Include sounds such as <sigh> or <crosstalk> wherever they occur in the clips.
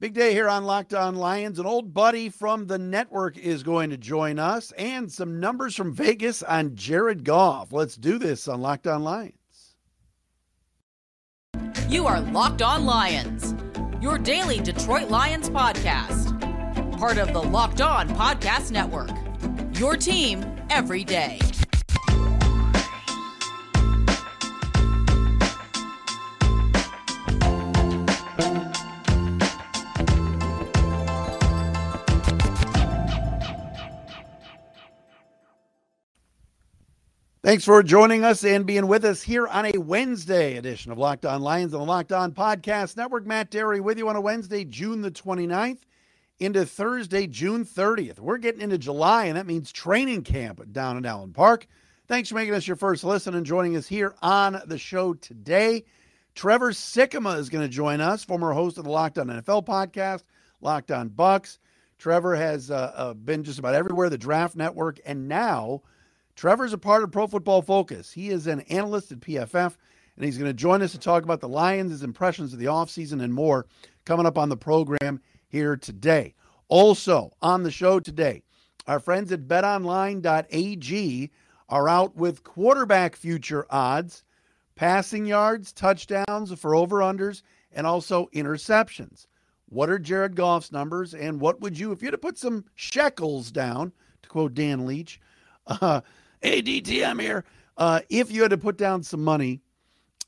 Big day here on Locked On Lions. An old buddy from the network is going to join us and some numbers from Vegas on Jared Goff. Let's do this on Locked On Lions. You are Locked On Lions, your daily Detroit Lions podcast. Part of the Locked On Podcast Network. Your team every day. Thanks for joining us and being with us here on a Wednesday edition of Locked On Lions on the Locked On Podcast Network. Matt Dery with you on a Wednesday, June the 29th into Thursday, June 30th. We're getting into July, and that means training camp down in Allen Park. Thanks for making us your first listen and joining us here on the show today. Trevor Sikkema is going to join us, former host of the Locked On NFL podcast, Locked On Bucks. Trevor has uh, uh, been just about everywhere, the Draft Network, and now – Trevor's a part of Pro Football Focus. He is an analyst at PFF, and he's going to join us to talk about the Lions, his impressions of the offseason, and more coming up on the program here today. Also, on the show today, our friends at betonline.ag are out with quarterback future odds, passing yards, touchdowns for over unders, and also interceptions. What are Jared Goff's numbers, and what would you, if you had to put some shekels down, to quote Dan Leach, <laughs> uh, Hey, DT, I'm here. Uh, if you had to put down some money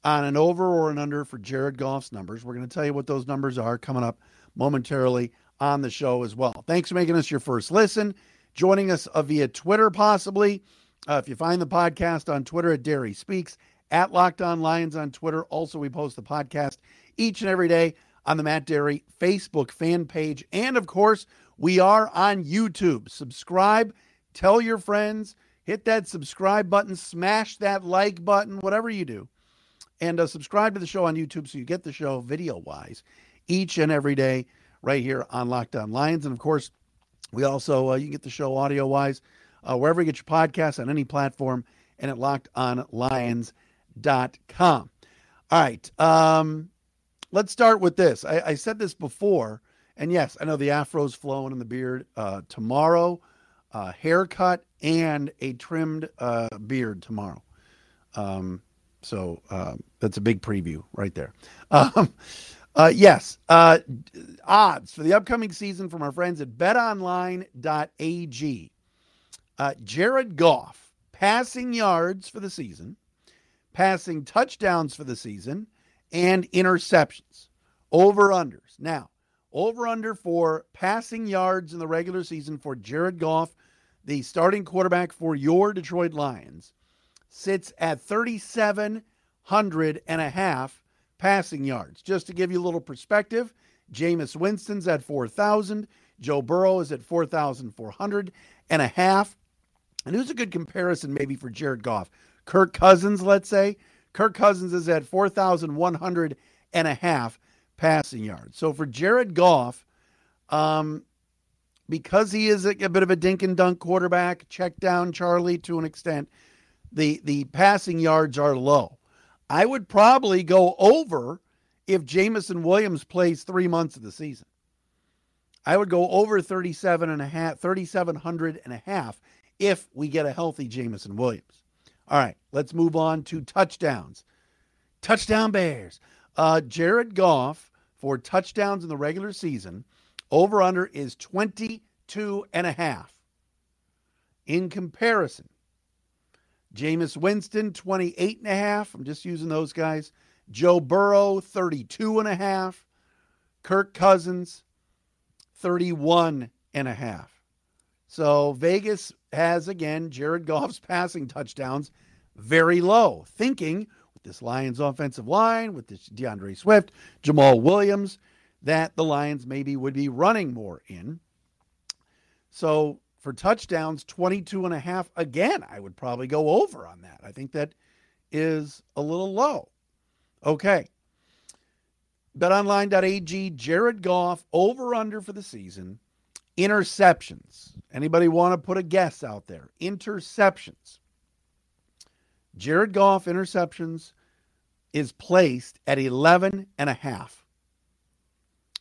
on an over or an under for Jared Goff's numbers, we're going to tell you what those numbers are coming up momentarily on the show as well. Thanks for making us your first listen, joining us uh, via Twitter, possibly. Uh, if you find the podcast on Twitter at Dery Speaks, at Locked On Lions on Twitter. Also, we post the podcast each and every day on the Matt Dery Facebook fan page. And of course, we are on YouTube. Subscribe, tell your friends hit that subscribe button, smash that like button, whatever you do. And uh, subscribe to the show on YouTube so you get the show video wise each and every day right here on Locked On Lions. And of course, we also, uh, you can get the show audio wise uh, wherever you get your podcasts on any platform and at lockedonlions.com. All right. Um, let's start with this. I, I, said this before. And yes, I know the afro's flowing in the beard. Uh, tomorrow, uh, haircut and a trimmed uh, beard tomorrow. Um, so uh, that's a big preview right there. <laughs> Um, uh, yes, uh, odds for the upcoming season from our friends at betonline.ag. Uh, Jared Goff, passing yards for the season, passing touchdowns for the season, and interceptions. Over unders. Now, over under for passing yards in the regular season for Jared Goff the starting quarterback for your Detroit Lions, sits at 3,700 and a half passing yards. Just to give you a little perspective, Jameis Winston's at 4,000. Joe Burrow is at 4,400 and a half. And who's a good comparison maybe for Jared Goff? Kirk Cousins, let's say. Kirk Cousins is at 4,100 and a half passing yards. So for Jared Goff, um, because he is a, a bit of a dink and dunk quarterback, check down Charlie to an extent, the the passing yards are low. I would probably go over if Jameson Williams plays three months of the season. I would go over 37 and a half, 3,700 and a half if we get a healthy Jameson Williams. All right, let's move on to touchdowns. Touchdown Bears. Uh, Jared Goff for touchdowns in the regular season over under is 22 and a half. In comparison, Jameis Winston, 28 and a half. I'm just using those guys. Joe Burrow, 32 and a half. Kirk Cousins, 31 and a half. So Vegas has, again, Jared Goff's <laughs> passing touchdowns very low, thinking with this Lions offensive line, with this D'Andre Swift, Jamaal Williams, that the Lions maybe would be running more in. So for touchdowns, 22 and a half. Again, I would probably go over on that. I think that is a little low. Okay. BetOnline.ag, Jared Goff, over under for the season. Interceptions. Anybody want to put a guess out there? Interceptions. Jared Goff interceptions is placed at 11 and a half.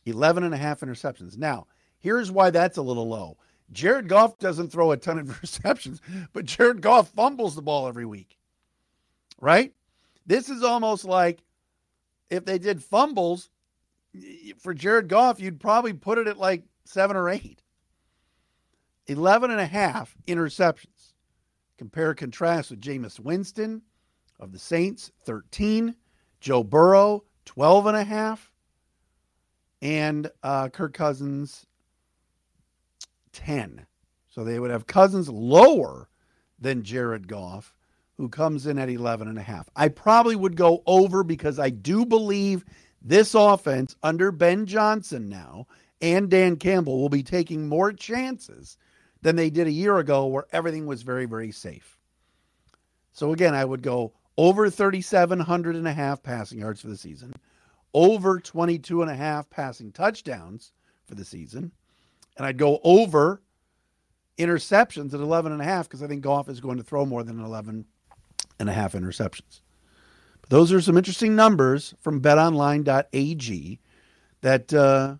11 and a half interceptions. Now, here's why that's a little low. Jared Goff doesn't throw a ton of <laughs> interceptions, but Jared Goff fumbles the ball every week. Right? This is almost like if they did fumbles for Jared Goff, you'd probably put it at like seven or eight. 11 and a half interceptions. Compare contrast with Jameis Winston of the Saints, 13. Joe Burrow, 12 and a half. And uh, Kirk Cousins, 10. So they would have Cousins lower than Jared Goff, who comes in at 11 and a half. I probably would go over because I do believe this offense under Ben Johnson now and Dan Campbell will be taking more chances than they did a year ago where everything was very, very safe. So again, I would go over 3,700 and a half passing yards for the season, over 22 and a half passing touchdowns for the season, and I'd go over interceptions at 11 and a half because I think Goff is going to throw more than 11 and a half interceptions. But those are some interesting numbers from betonline.ag that uh,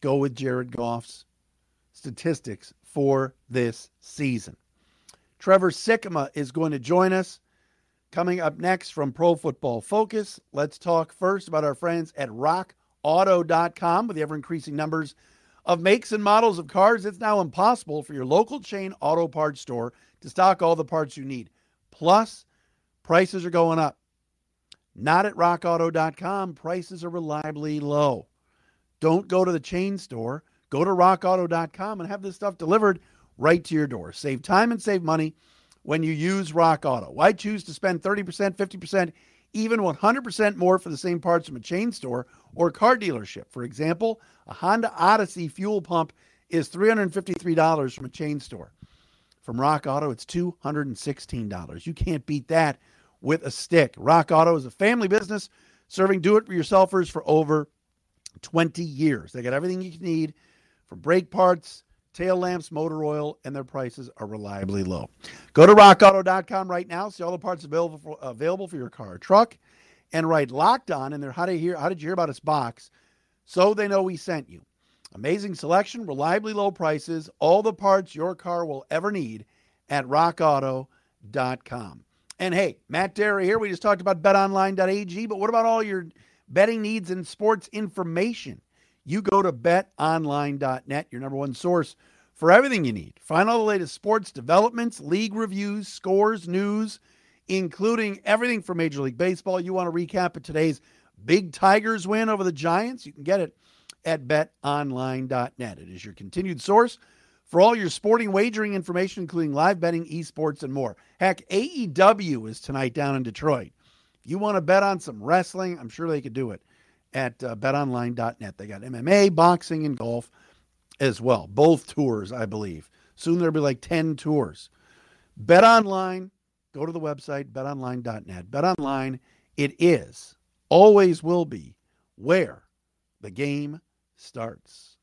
go with Jared Goff's statistics for this season. Trevor Sikkema is going to join us coming up next from Pro Football Focus. Let's talk first about our friends at rockauto.com with the ever increasing numbers of makes and models of cars. It's now impossible for your local chain auto parts store to stock all the parts you need. Plus, prices are going up. Not at rockauto.com. Prices are reliably low. Don't go to the chain store. Go to rockauto.com and have this stuff delivered right to your door. Save time and save money when you use Rock Auto. Why choose to spend 30%, 50%, even 100% more for the same parts from a chain store or car dealership? For example, a Honda Odyssey fuel pump is $353 from a chain store. From Rock Auto, it's $216. You can't beat that with a stick. Rock Auto is a family business serving do it for yourselfers for over 20 years. They got everything you need from brake parts, tail lamps, motor oil, and their prices are reliably low. Go to rockauto.com right now, see all the parts available for, available for your car or truck, and write locked on in their how did, hear, how did you hear about us box so they know we sent you. Amazing selection, reliably low prices, all the parts your car will ever need at rockauto.com. And hey, Matt Dery here. We just talked about betonline.ag, but what about all your betting needs and sports information? You go to betonline.net, your number one source for everything you need. Find all the latest sports developments, league reviews, scores, news, including everything from Major League Baseball. You want to recap of today's big Tigers win over the Giants? You can get it at betonline.net. It is your continued source for all your sporting wagering information, including live betting, esports, and more. Heck, AEW is tonight down in Detroit. If you want to bet on some wrestling, I'm sure they could do it at uh, betonline.net. They got MMA, boxing, and golf as well. Both tours, I believe. Soon there'll be like 10 tours. Bet online, go to the website, betonline.net. Bet online, it is, always will be, where the game starts.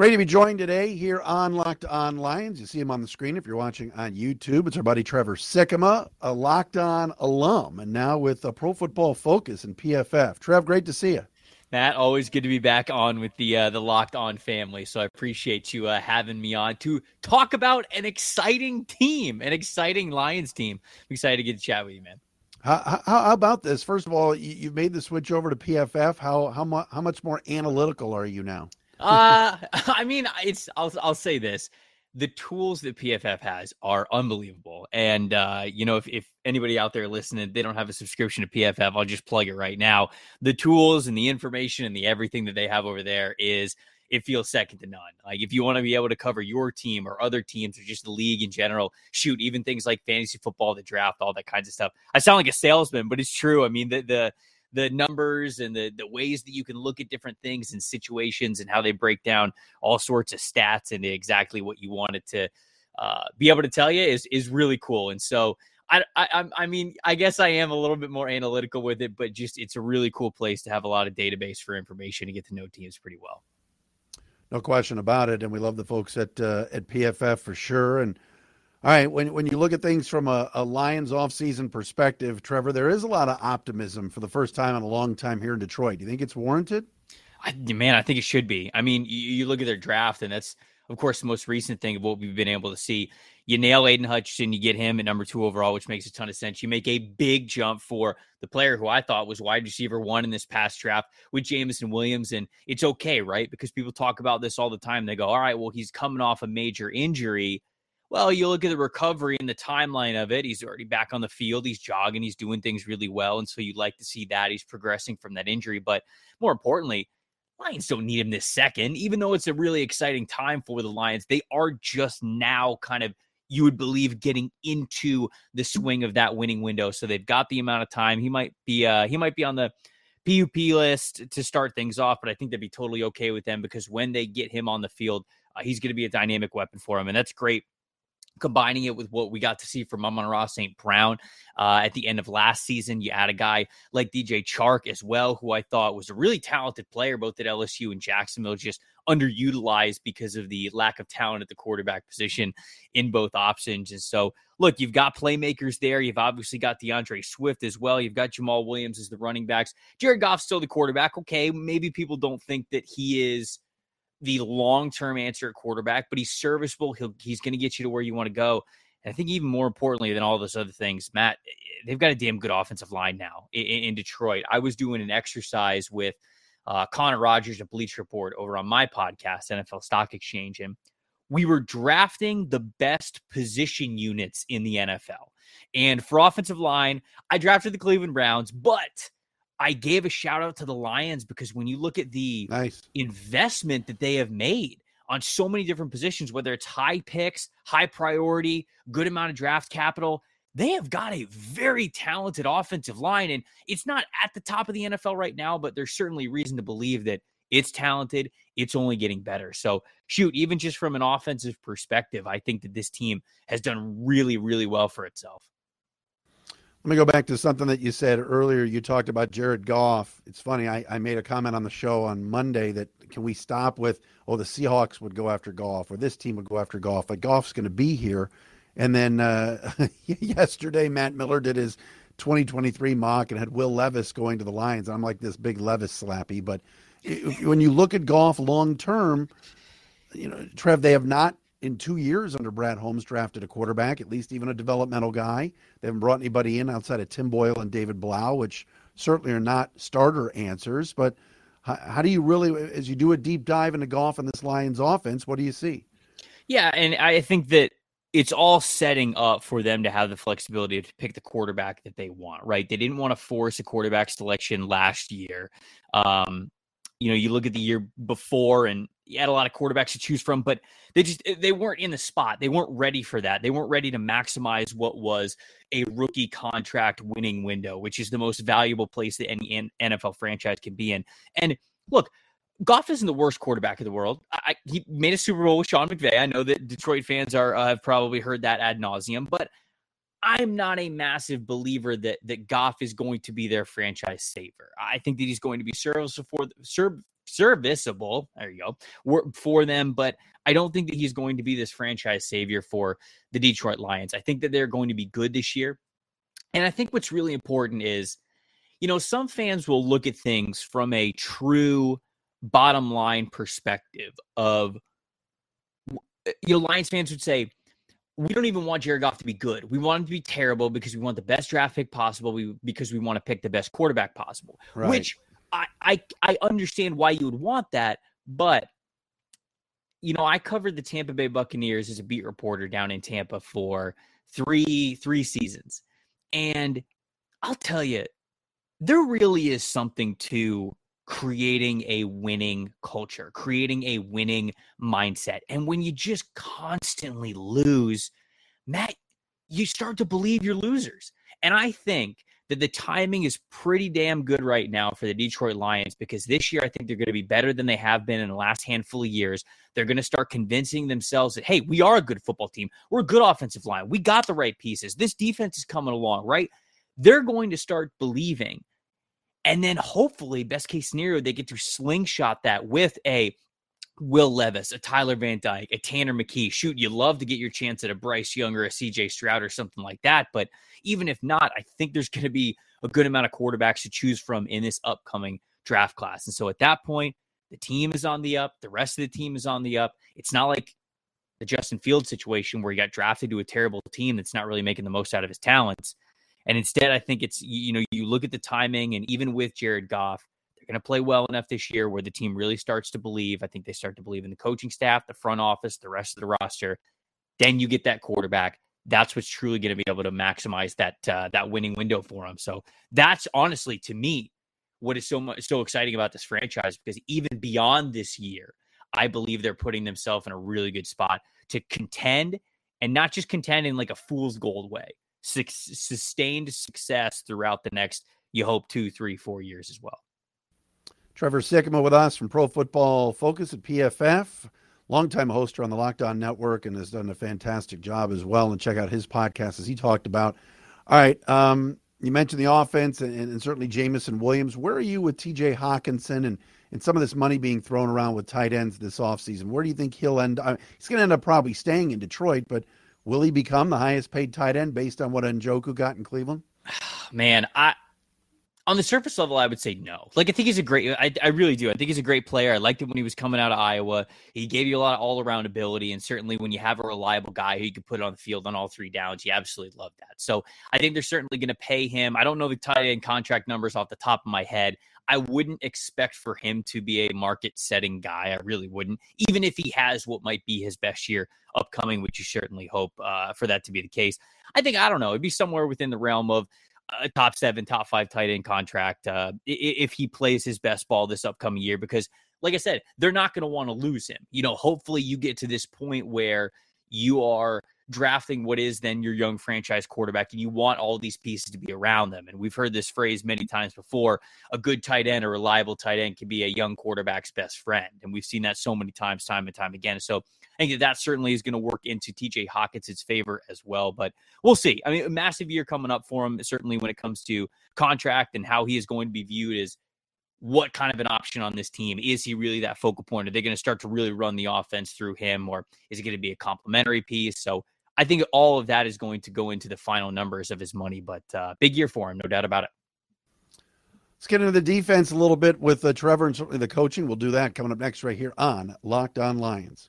Great to be joined today here on Locked On Lions. You see him on the screen if you're watching on YouTube. It's our buddy Trevor Sikkema, a Locked On alum, and now with a Pro Football Focus and PFF. Trev, great to see you. Matt, always good to be back on with the uh, the Locked On family. So I appreciate you uh, having me on to talk about an exciting team, an exciting Lions team. I'm excited to get to chat with you, man. How, how, how about this? First of all, you, have made the switch over to PFF. How how much how much more analytical are you now? Uh, <laughs> I mean, it's I'll I'll say this: the tools that PFF has are unbelievable. And uh, you know, if if anybody out there listening, they don't have a subscription to PFF, I'll just plug it right now. The tools and the information and the everything that they have over there is it feels second to none. Like if you want to be able to cover your team or other teams or just the league in general, shoot, even things like fantasy football, the draft, all that kinds of stuff. I sound like a salesman, but it's true. I mean, the the the numbers and the the ways that you can look at different things and situations and how they break down all sorts of stats and exactly what you wanted to uh, be able to tell you is is really cool. And so I, I I mean I guess I am a little bit more analytical with it, but just it's a really cool place to have a lot of database for information to get to know teams pretty well. No question about it, and we love the folks at uh, at PFF for sure. And all right, when when you look at things from a, a Lions offseason perspective, Trevor, there is a lot of optimism for the first time in a long time here in Detroit. Do you think it's warranted? I, man, I think it should be. I mean, you, you look at their draft, and that's of course the most recent thing of what we've been able to see. You nail Aidan Hutchinson, you get him at number two overall, which makes a ton of sense. You make a big jump for the player who I thought was wide receiver one in this past draft with Jameson Williams. And it's okay, right? Because people talk about this all the time. They go, all right, well, he's coming off a major injury. Well, you look at the recovery and the timeline of it. He's already back on the field. He's jogging. He's doing things really well. And so you'd like to see that. He's progressing from that injury. But more importantly, Lions don't need him this second, even though it's a really exciting time for the Lions. They are just now kind of you would believe getting into the swing of that winning window. So they've got the amount of time. He might be uh he might be on the PUP list to start things off, but I think they'd be totally okay with them because when they get him on the field, uh, he's going to be a dynamic weapon for him, and that's great combining it with what we got to see from Amon-Ra St. Brown uh, at the end of last season. You add a guy like DJ Chark as well, who I thought was a really talented player, both at LSU and Jacksonville, just underutilized because of the lack of talent at the quarterback position in both options. And so, look, you've got playmakers there. You've obviously got D'Andre Swift as well. You've got Jamaal Williams as the running backs. Jared Goff's still the quarterback. Okay, maybe people don't think that he is – the long term answer at quarterback, but he's serviceable. He'll he's going to get you to where you want to go. And I think even more importantly than all those other things, Matt, eh, they've got a damn good offensive line now in, in Detroit. I was doing an exercise with uh, Connor Rogers at Bleacher Report over on my podcast, NFL Stock Exchange, and we were drafting the best position units in the NFL. And for offensive line, I drafted the Cleveland Browns, but I gave a shout out to the Lions because when you look at the nice. investment that they have made on so many different positions, whether it's high picks, high priority, good amount of draft capital, they have got a very talented offensive line. And it's not at the top of the NFL right now, but there's certainly reason to believe that it's talented. It's only getting better. So, shoot, even just from an offensive perspective, I think that this team has done really, really well for itself. Let me go back to something that you said earlier. You talked about Jared Goff. It's funny. I, I made a comment on the show on Monday that can we stop with, oh, the Seahawks would go after Goff or this team would go after Goff. Like Goff's going to be here. And then uh, <laughs> yesterday, Matt Miller did his 2023 mock and had Will Levis going to the Lions. I'm like this big Levis slappy. But when you look at Goff long term, you know, Trev, they have not in two years under Brad Holmes drafted a quarterback, at least even a developmental guy. They haven't brought anybody in outside of Tim Boyle and David Blough, which certainly are not starter answers. But how, how do you really, as you do a deep dive into Goff in this Lions offense, what do you see? Yeah, and I think that it's all setting up for them to have the flexibility to pick the quarterback that they want, right? They didn't want to force a quarterback selection last year. Um, you know, you look at the year before and you had a lot of quarterbacks to choose from, but they just eh, they weren't in the spot. They weren't ready for that. They weren't ready to maximize what was a rookie contract winning window, which is the most valuable place that any NFL franchise can be in. And look, Goff isn't the worst quarterback in the world. I, he made a Super Bowl with Sean McVay. I know that Detroit fans are uh, have probably heard that ad nauseum, but I'm not a massive believer that that Goff is going to be their franchise saver. I think that he's going to be serviceable for serv, serviceable. There you go for them, but I don't think that he's going to be this franchise savior for the Detroit Lions. I think that they're going to be good this year, and I think what's really important is, you know, some fans will look at things from a true bottom line perspective of, you know, Lions fans would say we don't even want Jared Goff to be good. We want him to be terrible because we want the best draft pick possible. We because we want to pick the best quarterback possible. Right. Which I, I I understand why you would want that, but you know, I covered the Tampa Bay Buccaneers as a beat reporter down in Tampa for three three seasons. And I'll tell you, there really is something to creating a winning culture, creating a winning mindset. And when you just constantly lose, Matt, you start to believe you're losers. And I think that the timing is pretty damn good right now for the Detroit Lions because this year I think they're going to be better than they have been in the last handful of years. They're going to start convincing themselves that, hey, we are a good football team. We're a good offensive line. We got the right pieces. This defense is coming along, right? They're going to start believing. And then hopefully, best case scenario, they get to slingshot that with a Will Levis, a Tyler Van Dyke, a Tanner McKee. Shoot, you love to get your chance at a Bryce Young or a CJ Stroud or something like that. But even if not, I think there's going to be a good amount of quarterbacks to choose from in this upcoming draft class. And so at that point, the team is on the up. The rest of the team is on the up. It's not like the Justin Field situation where he got drafted to a terrible team that's not really making the most out of his talents. And instead, I think it's, you know, you look at the timing and even with Jared Goff, going to play well enough this year where the team really starts to believe. I think they start to believe in the coaching staff, the front office, the rest of the roster. Then you get that quarterback. That's what's truly going to be able to maximize that uh, that winning window for them. So that's honestly to me what is so much so exciting about this franchise because even beyond this year, I believe they're putting themselves in a really good spot to contend and not just contend in like a fool's gold way. sustained success throughout the next, you hope, two, three, four years as well. Trevor Sikkema with us from Pro Football Focus at PFF, longtime hoster on the Locked On Network, and has done a fantastic job as well. And check out his podcast as he talked about. All right, um, you mentioned the offense and, and certainly Jameson Williams. Where are you with TJ Hockenson and, and some of this money being thrown around with tight ends this offseason? Where do you think he'll end? I mean, he's going to end up probably staying in Detroit, but will he become the highest paid tight end based on what Njoku got in Cleveland? <sighs> Man, I on the surface level, I would say no. Like I think he's a great. I, I really do. I think he's a great player. I liked it when he was coming out of Iowa. He gave you a lot of all around ability, and certainly when you have a reliable guy who you can put on the field on all three downs, you absolutely love that. So I think they're certainly going to pay him. I don't know the tight end contract numbers off the top of my head. I wouldn't expect for him to be a market setting guy. I really wouldn't, even if he has what might be his best year upcoming, which you certainly hope uh, for that to be the case. I think I don't know. It'd be somewhere within the realm of a top seven, top five tight end contract uh, if he plays his best ball this upcoming year. Because, like I said, they're not going to want to lose him. You know, hopefully you get to this point where you are drafting what is then your young franchise quarterback and you want all these pieces to be around them. And we've heard this phrase many times before a good tight end, a reliable tight end can be a young quarterback's best friend. And we've seen that so many times, time and time again. So I think that, certainly is going to work into TJ Hockenson's favor as well. But we'll see. I mean, a massive year coming up for him, certainly when it comes to contract and how he is going to be viewed as what kind of an option on this team? Is he really that focal point? Are they going to start to really run the offense through him, or is it going to be a complementary piece? So I think all of that is going to go into the final numbers of his money. But uh, big year for him, no doubt about it. Let's get into the defense a little bit with uh, Trevor and certainly the coaching. We'll do that coming up next right here on Locked On Lions.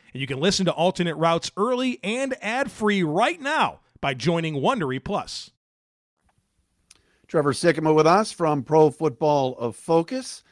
And you can listen to alternate routes early and ad-free right now by joining Wondery Plus. Trevor Sikkema with us from Pro Football of Focus.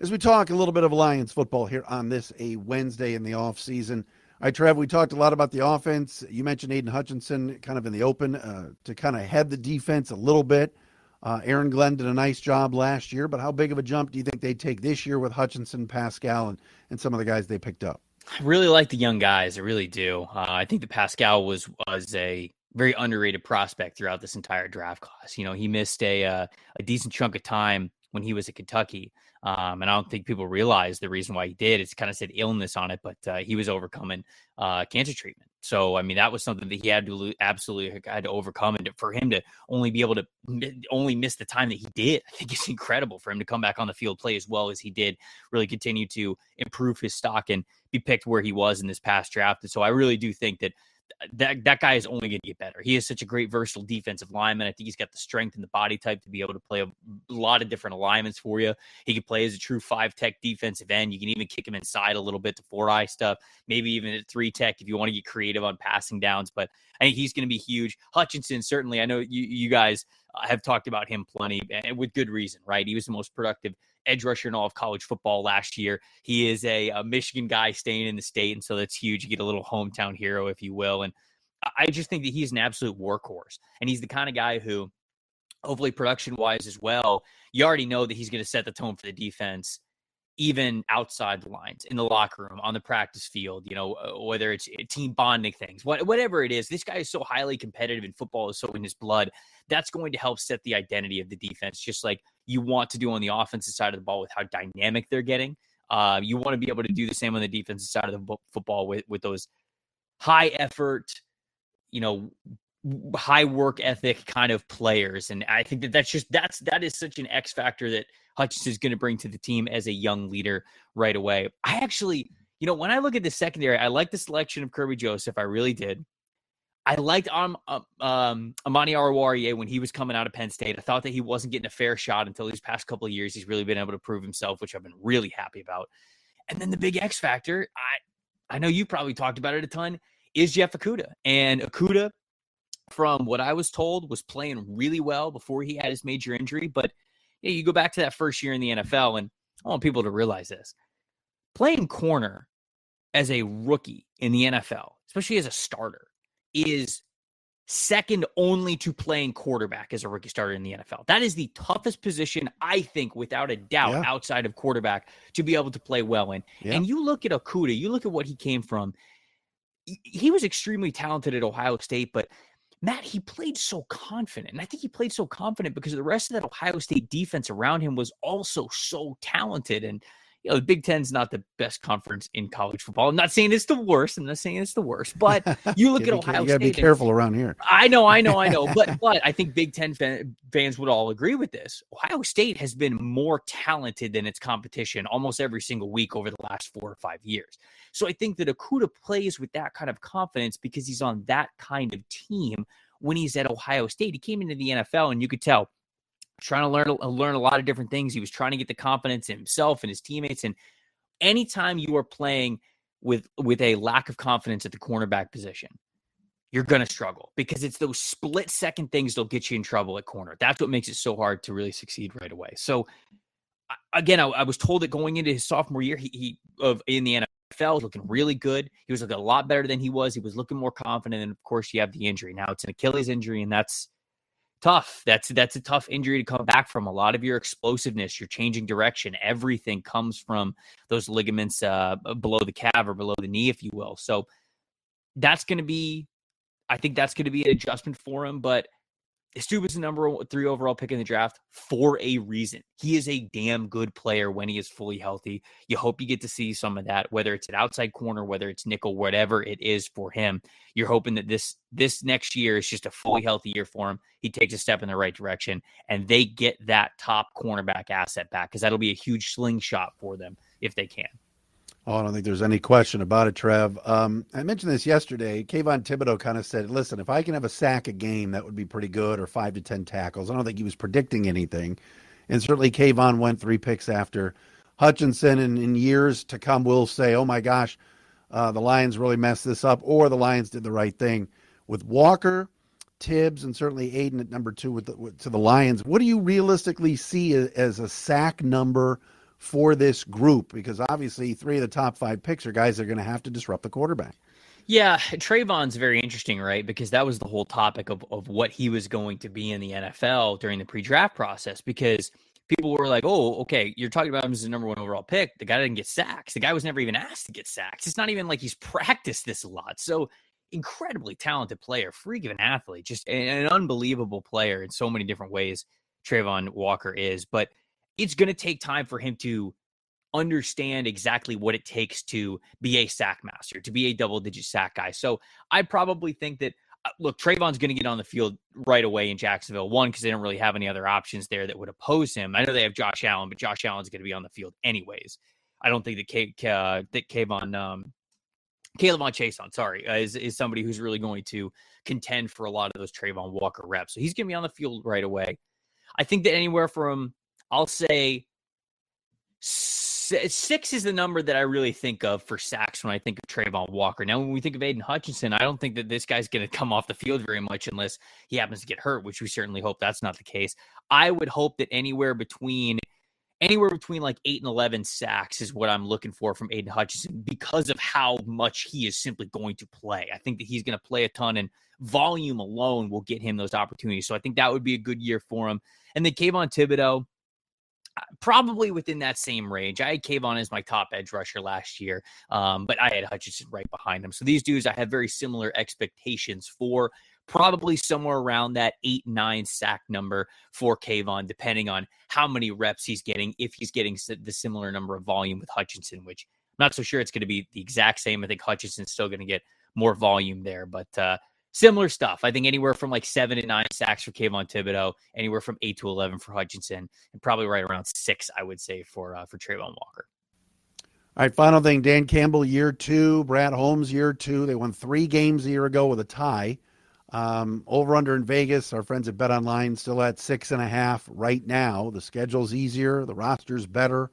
As we talk a little bit of Lions football here on this a Wednesday in the off season. All right, Trev, we talked a lot about the offense. You mentioned Aidan Hutchinson kind of in the open uh, to kind of head the defense a little bit. Uh, Aaron Glenn did a nice job last year, but how big of a jump do you think they take this year with Hutchinson, Paschal, and, and some of the guys they picked up? I really like the young guys. I really do. Uh, I think that Paschal was was a very underrated prospect throughout this entire draft class. You know, he missed a uh, a decent chunk of time when he was at Kentucky, um, and I don't think people realize the reason why he did. It's kind of said illness on it, but uh, he was overcoming uh, cancer treatment. So I mean, that was something that he had to absolutely had to overcome, and for him to only be able to eh, only miss the time that he did, I think it's <laughs> incredible for him to come back on the field, play as well as he did, really continue to improve his stock and be picked where he was in this past draft. And so I really do think that that that guy is only going to get better. He is such a great versatile defensive lineman. I think he's got the strength and the body type to be able to play a lot of different alignments for you. He can play as a true five tech defensive end. You can even kick him inside a little bit to four eye stuff, maybe even at three tech if you want to get creative on passing downs. But I think he's going to be huge. Hutchinson certainly. I know you you guys uh, have talked about him plenty and with good reason, right? He was the most productive edge rusher in all of college football last year. He is a, a, Michigan guy staying in the state, and so that's huge. You get a little hometown hero, if you will. And I just think that he's an absolute workhorse, and he's the kind of guy who, hopefully, production wise as well, you already know that he's going to set the tone for the defense. Even outside the lines, in the locker room, on the practice field, you know, uh, whether it's uh, team bonding things, whatever it is, this guy is so highly competitive in football, is so in his blood. That's going to help set the identity of the defense, just like you want to do on the offensive side of the ball with how dynamic they're getting. Uh, you want to be able to do the same on the defensive side of the football with with those high effort, you know, high work ethic kind of players. And I think that that's just that's that is such an X factor that Hutchinson is going to bring to the team as a young leader right away. I actually, you know, when I look at the secondary, I like the selection of Kerby Joseph. I really did. I liked um, um, Amani Oruwariye when he was coming out of Penn State. I thought that he wasn't getting a fair shot until these past couple of years. He's really been able to prove himself, which I've been really happy about. And then the big X factor, I I know you probably talked about it a ton, is Jeff Okudah. And Okudah, from what I was told, was playing really well before he had his major injury. But yeah, you go back to that first year in the NFL, and I want people to realize this: playing corner as a rookie in the NFL, especially as a starter is second only to playing quarterback as a rookie starter in the NFL. That is the toughest position, I think, without a doubt, yeah. outside of quarterback to be able to play well in. Yeah. And you look at Okudah, you look at what he came from. He was extremely talented at Ohio State, but Matt, he played so confident. And I think he played so confident because the rest of that Ohio State defense around him was also so talented. And you know, the Big Ten's not the best conference in college football. I'm not saying it's the worst. I'm not saying it's the worst, but <laughs> you look at Ohio you gotta State. be careful around here. I know, I know, I know. but <laughs> but I think Big Ten fan, fans would all agree with this. Ohio State has been more talented than its competition almost every single week over the last four or five years. So I think that Okudah plays with that kind of confidence because he's on that kind of team when he's at Ohio State. He came into the NFL and you could tell trying to learn uh, learn a lot of different things. He was trying to get the confidence in himself and his teammates. And anytime you are playing with with a lack of confidence at the cornerback position, you're going to struggle because it's those split second things that'll get you in trouble at corner. That's what makes it so hard to really succeed right away. So again, I, I was told that going into his sophomore year, he, he of in the NFL looking really good. He was looking a lot better than he was. He was looking more confident. And of course, you have the injury. Now it's an Achilles injury, and that's tough. That's that's a tough injury to come back from. A lot of your explosiveness, your changing direction, everything comes from those ligaments uh, below the calf or below the knee, if you will. So that's going to be, I think that's going to be an adjustment for him. But Stu was the number three overall pick in the draft for a reason. He is a damn good player when he is fully healthy. You hope you get to see some of that, whether it's an outside corner, whether it's nickel, whatever it is for him. You're hoping that this this next year is just a fully healthy year for him. He takes a step in the right direction, and they get that top cornerback asset back because that'll be a huge slingshot for them if they can. Oh, I don't think there's any question about it, Trev. Um, I mentioned this yesterday. Kayvon Thibodeaux kind of said, listen, if I can have a sack a game, that would be pretty good, or five to 10 tackles. I don't think he was predicting anything. And certainly Kayvon went three picks after Hutchinson, and in years to come, we'll say, oh my gosh, uh, the Lions really messed this up, or the Lions did the right thing. With Walker, Tibbs, and certainly Aidan at number two with, the, with to the Lions, what do you realistically see as a sack number – for this group? Because obviously, three of the top five picks are guys that are going to have to disrupt the quarterback. Yeah, Travon's very interesting, right? Because that was the whole topic of, of what he was going to be in the NFL during the pre draft process. Because people were like, oh, okay, you're talking about him as the number one overall pick. The guy didn't get sacks. The guy was never even asked to get sacks. It's not even like he's practiced this a lot. So, incredibly talented player, freak of an athlete, just an, an unbelievable player in so many different ways. Travon Walker is. But it's going to take time for him to understand exactly what it takes to be a sack master, to be a double digit sack guy. So I probably think that uh, look, Travon's going to get on the field right away in Jacksonville. One, because they don't really have any other options there that would oppose him. I know they have Josh Allen, but Josh Allen's going to be on the field anyways. I don't think that K, uh, that Kayvon, um, K'Lavon Chaisson, sorry, uh, is is somebody who's really going to contend for a lot of those Travon Walker reps. So he's going to be on the field right away. I think that anywhere from I'll say eh, six is the number that I really think of for sacks when I think of Travon Walker. Now, when we think of Aidan Hutchinson, I don't think that this guy's going to come off the field very much unless he happens to get hurt, which we certainly hope that's not the case. I would hope that anywhere between anywhere between like eight and eleven sacks is what I'm looking for from Aidan Hutchinson because of how much he is simply going to play. I think that he's going to play a ton, and volume alone will get him those opportunities. So I think that would be a good year for him. And then Kayvon Thibodeaux probably within that same range. I had Kayvon as my top edge rusher last year, um, but I had Hutchinson right behind him. So these dudes I have very similar expectations for. Probably somewhere around that eight, nine sack number for Kayvon, depending on how many reps he's getting, if he's getting the similar number of volume with Hutchinson, which I'm not so sure it's going to be the exact same. I think Hutchinson's still going to get more volume there, but uh, similar stuff. I think anywhere from like seven to nine sacks for Kayvon Thibodeaux, anywhere from eight to eleven for Hutchinson, and probably right around six, I would say, for uh, for Travon Walker. All right, final thing. Dan Campbell, year two. Brad Holmes, year two. They won three games a year ago with a tie. Um, over under in Vegas, our friends at Bet Online still at six and a half right now. The schedule's easier, the roster's better.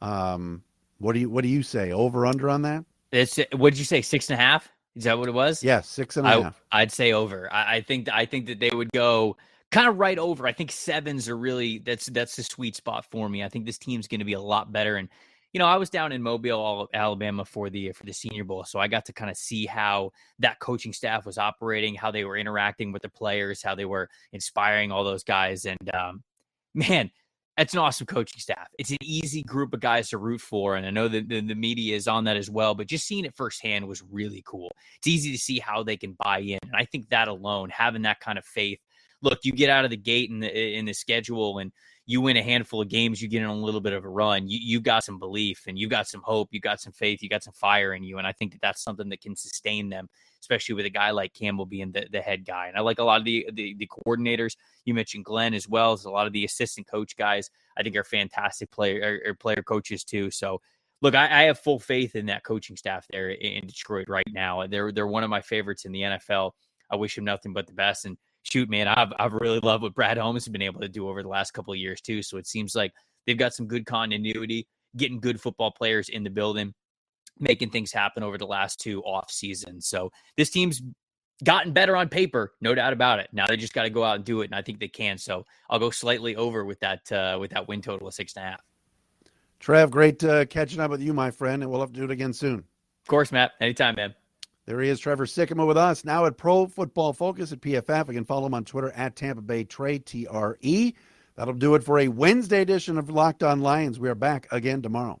Um, what do you what do you say? Over under on that? It's what did you say? Six and a half? Is that what it was? Yeah, six and a I, half. I'd say over. I, I think I think that they would go kind of right over. I think sevens are really that's that's the sweet spot for me. I think this team's going to be a lot better. And you know, I was down in Mobile, Alabama for the for the Senior Bowl, so I got to kind of see how that coaching staff was operating, how they were interacting with the players, how they were inspiring all those guys. And um, man, it's an awesome coaching staff. It's an easy group of guys to root for. And I know that the, the, media is on that as well, but just seeing it firsthand was really cool. It's easy to see how they can buy in. And I think that alone, having that kind of faith, look, you get out of the gate in the, in the schedule and you win a handful of games, you get in a little bit of a run. You, you got some belief and you got some hope, you got some faith, you got some fire in you. And I think that that's something that can sustain them especially with a guy like Campbell being the, the head guy. And I like a lot of the, the, the coordinators. You mentioned Glenn as well as a lot of the assistant coach guys. I think are fantastic player or, or player coaches too. So look, I, I, have full faith in that coaching staff there in Detroit right now. They're they're one of my favorites in the NFL. I wish him nothing but the best. And shoot, man, I've I've really loved what Brad Holmes has been able to do over the last couple of years too. So it seems like they've got some good continuity, getting good football players in the building making things happen over the last two off seasons. So this team's gotten better on paper, no doubt about it. Now they just got to go out and do it, and I think they can. So I'll go slightly over with that uh, with that win total of six and a half. Trev, great uh, catching up with you, my friend, and we'll have to do it again soon. Of course, Matt. Anytime, man. There he is, Trevor Sikkema with us now at Pro Football Focus at PFF. You can follow him on Twitter at Tampa Bay Tre T R E. That'll do it for a Wednesday edition of Locked On Lions. We are back again tomorrow.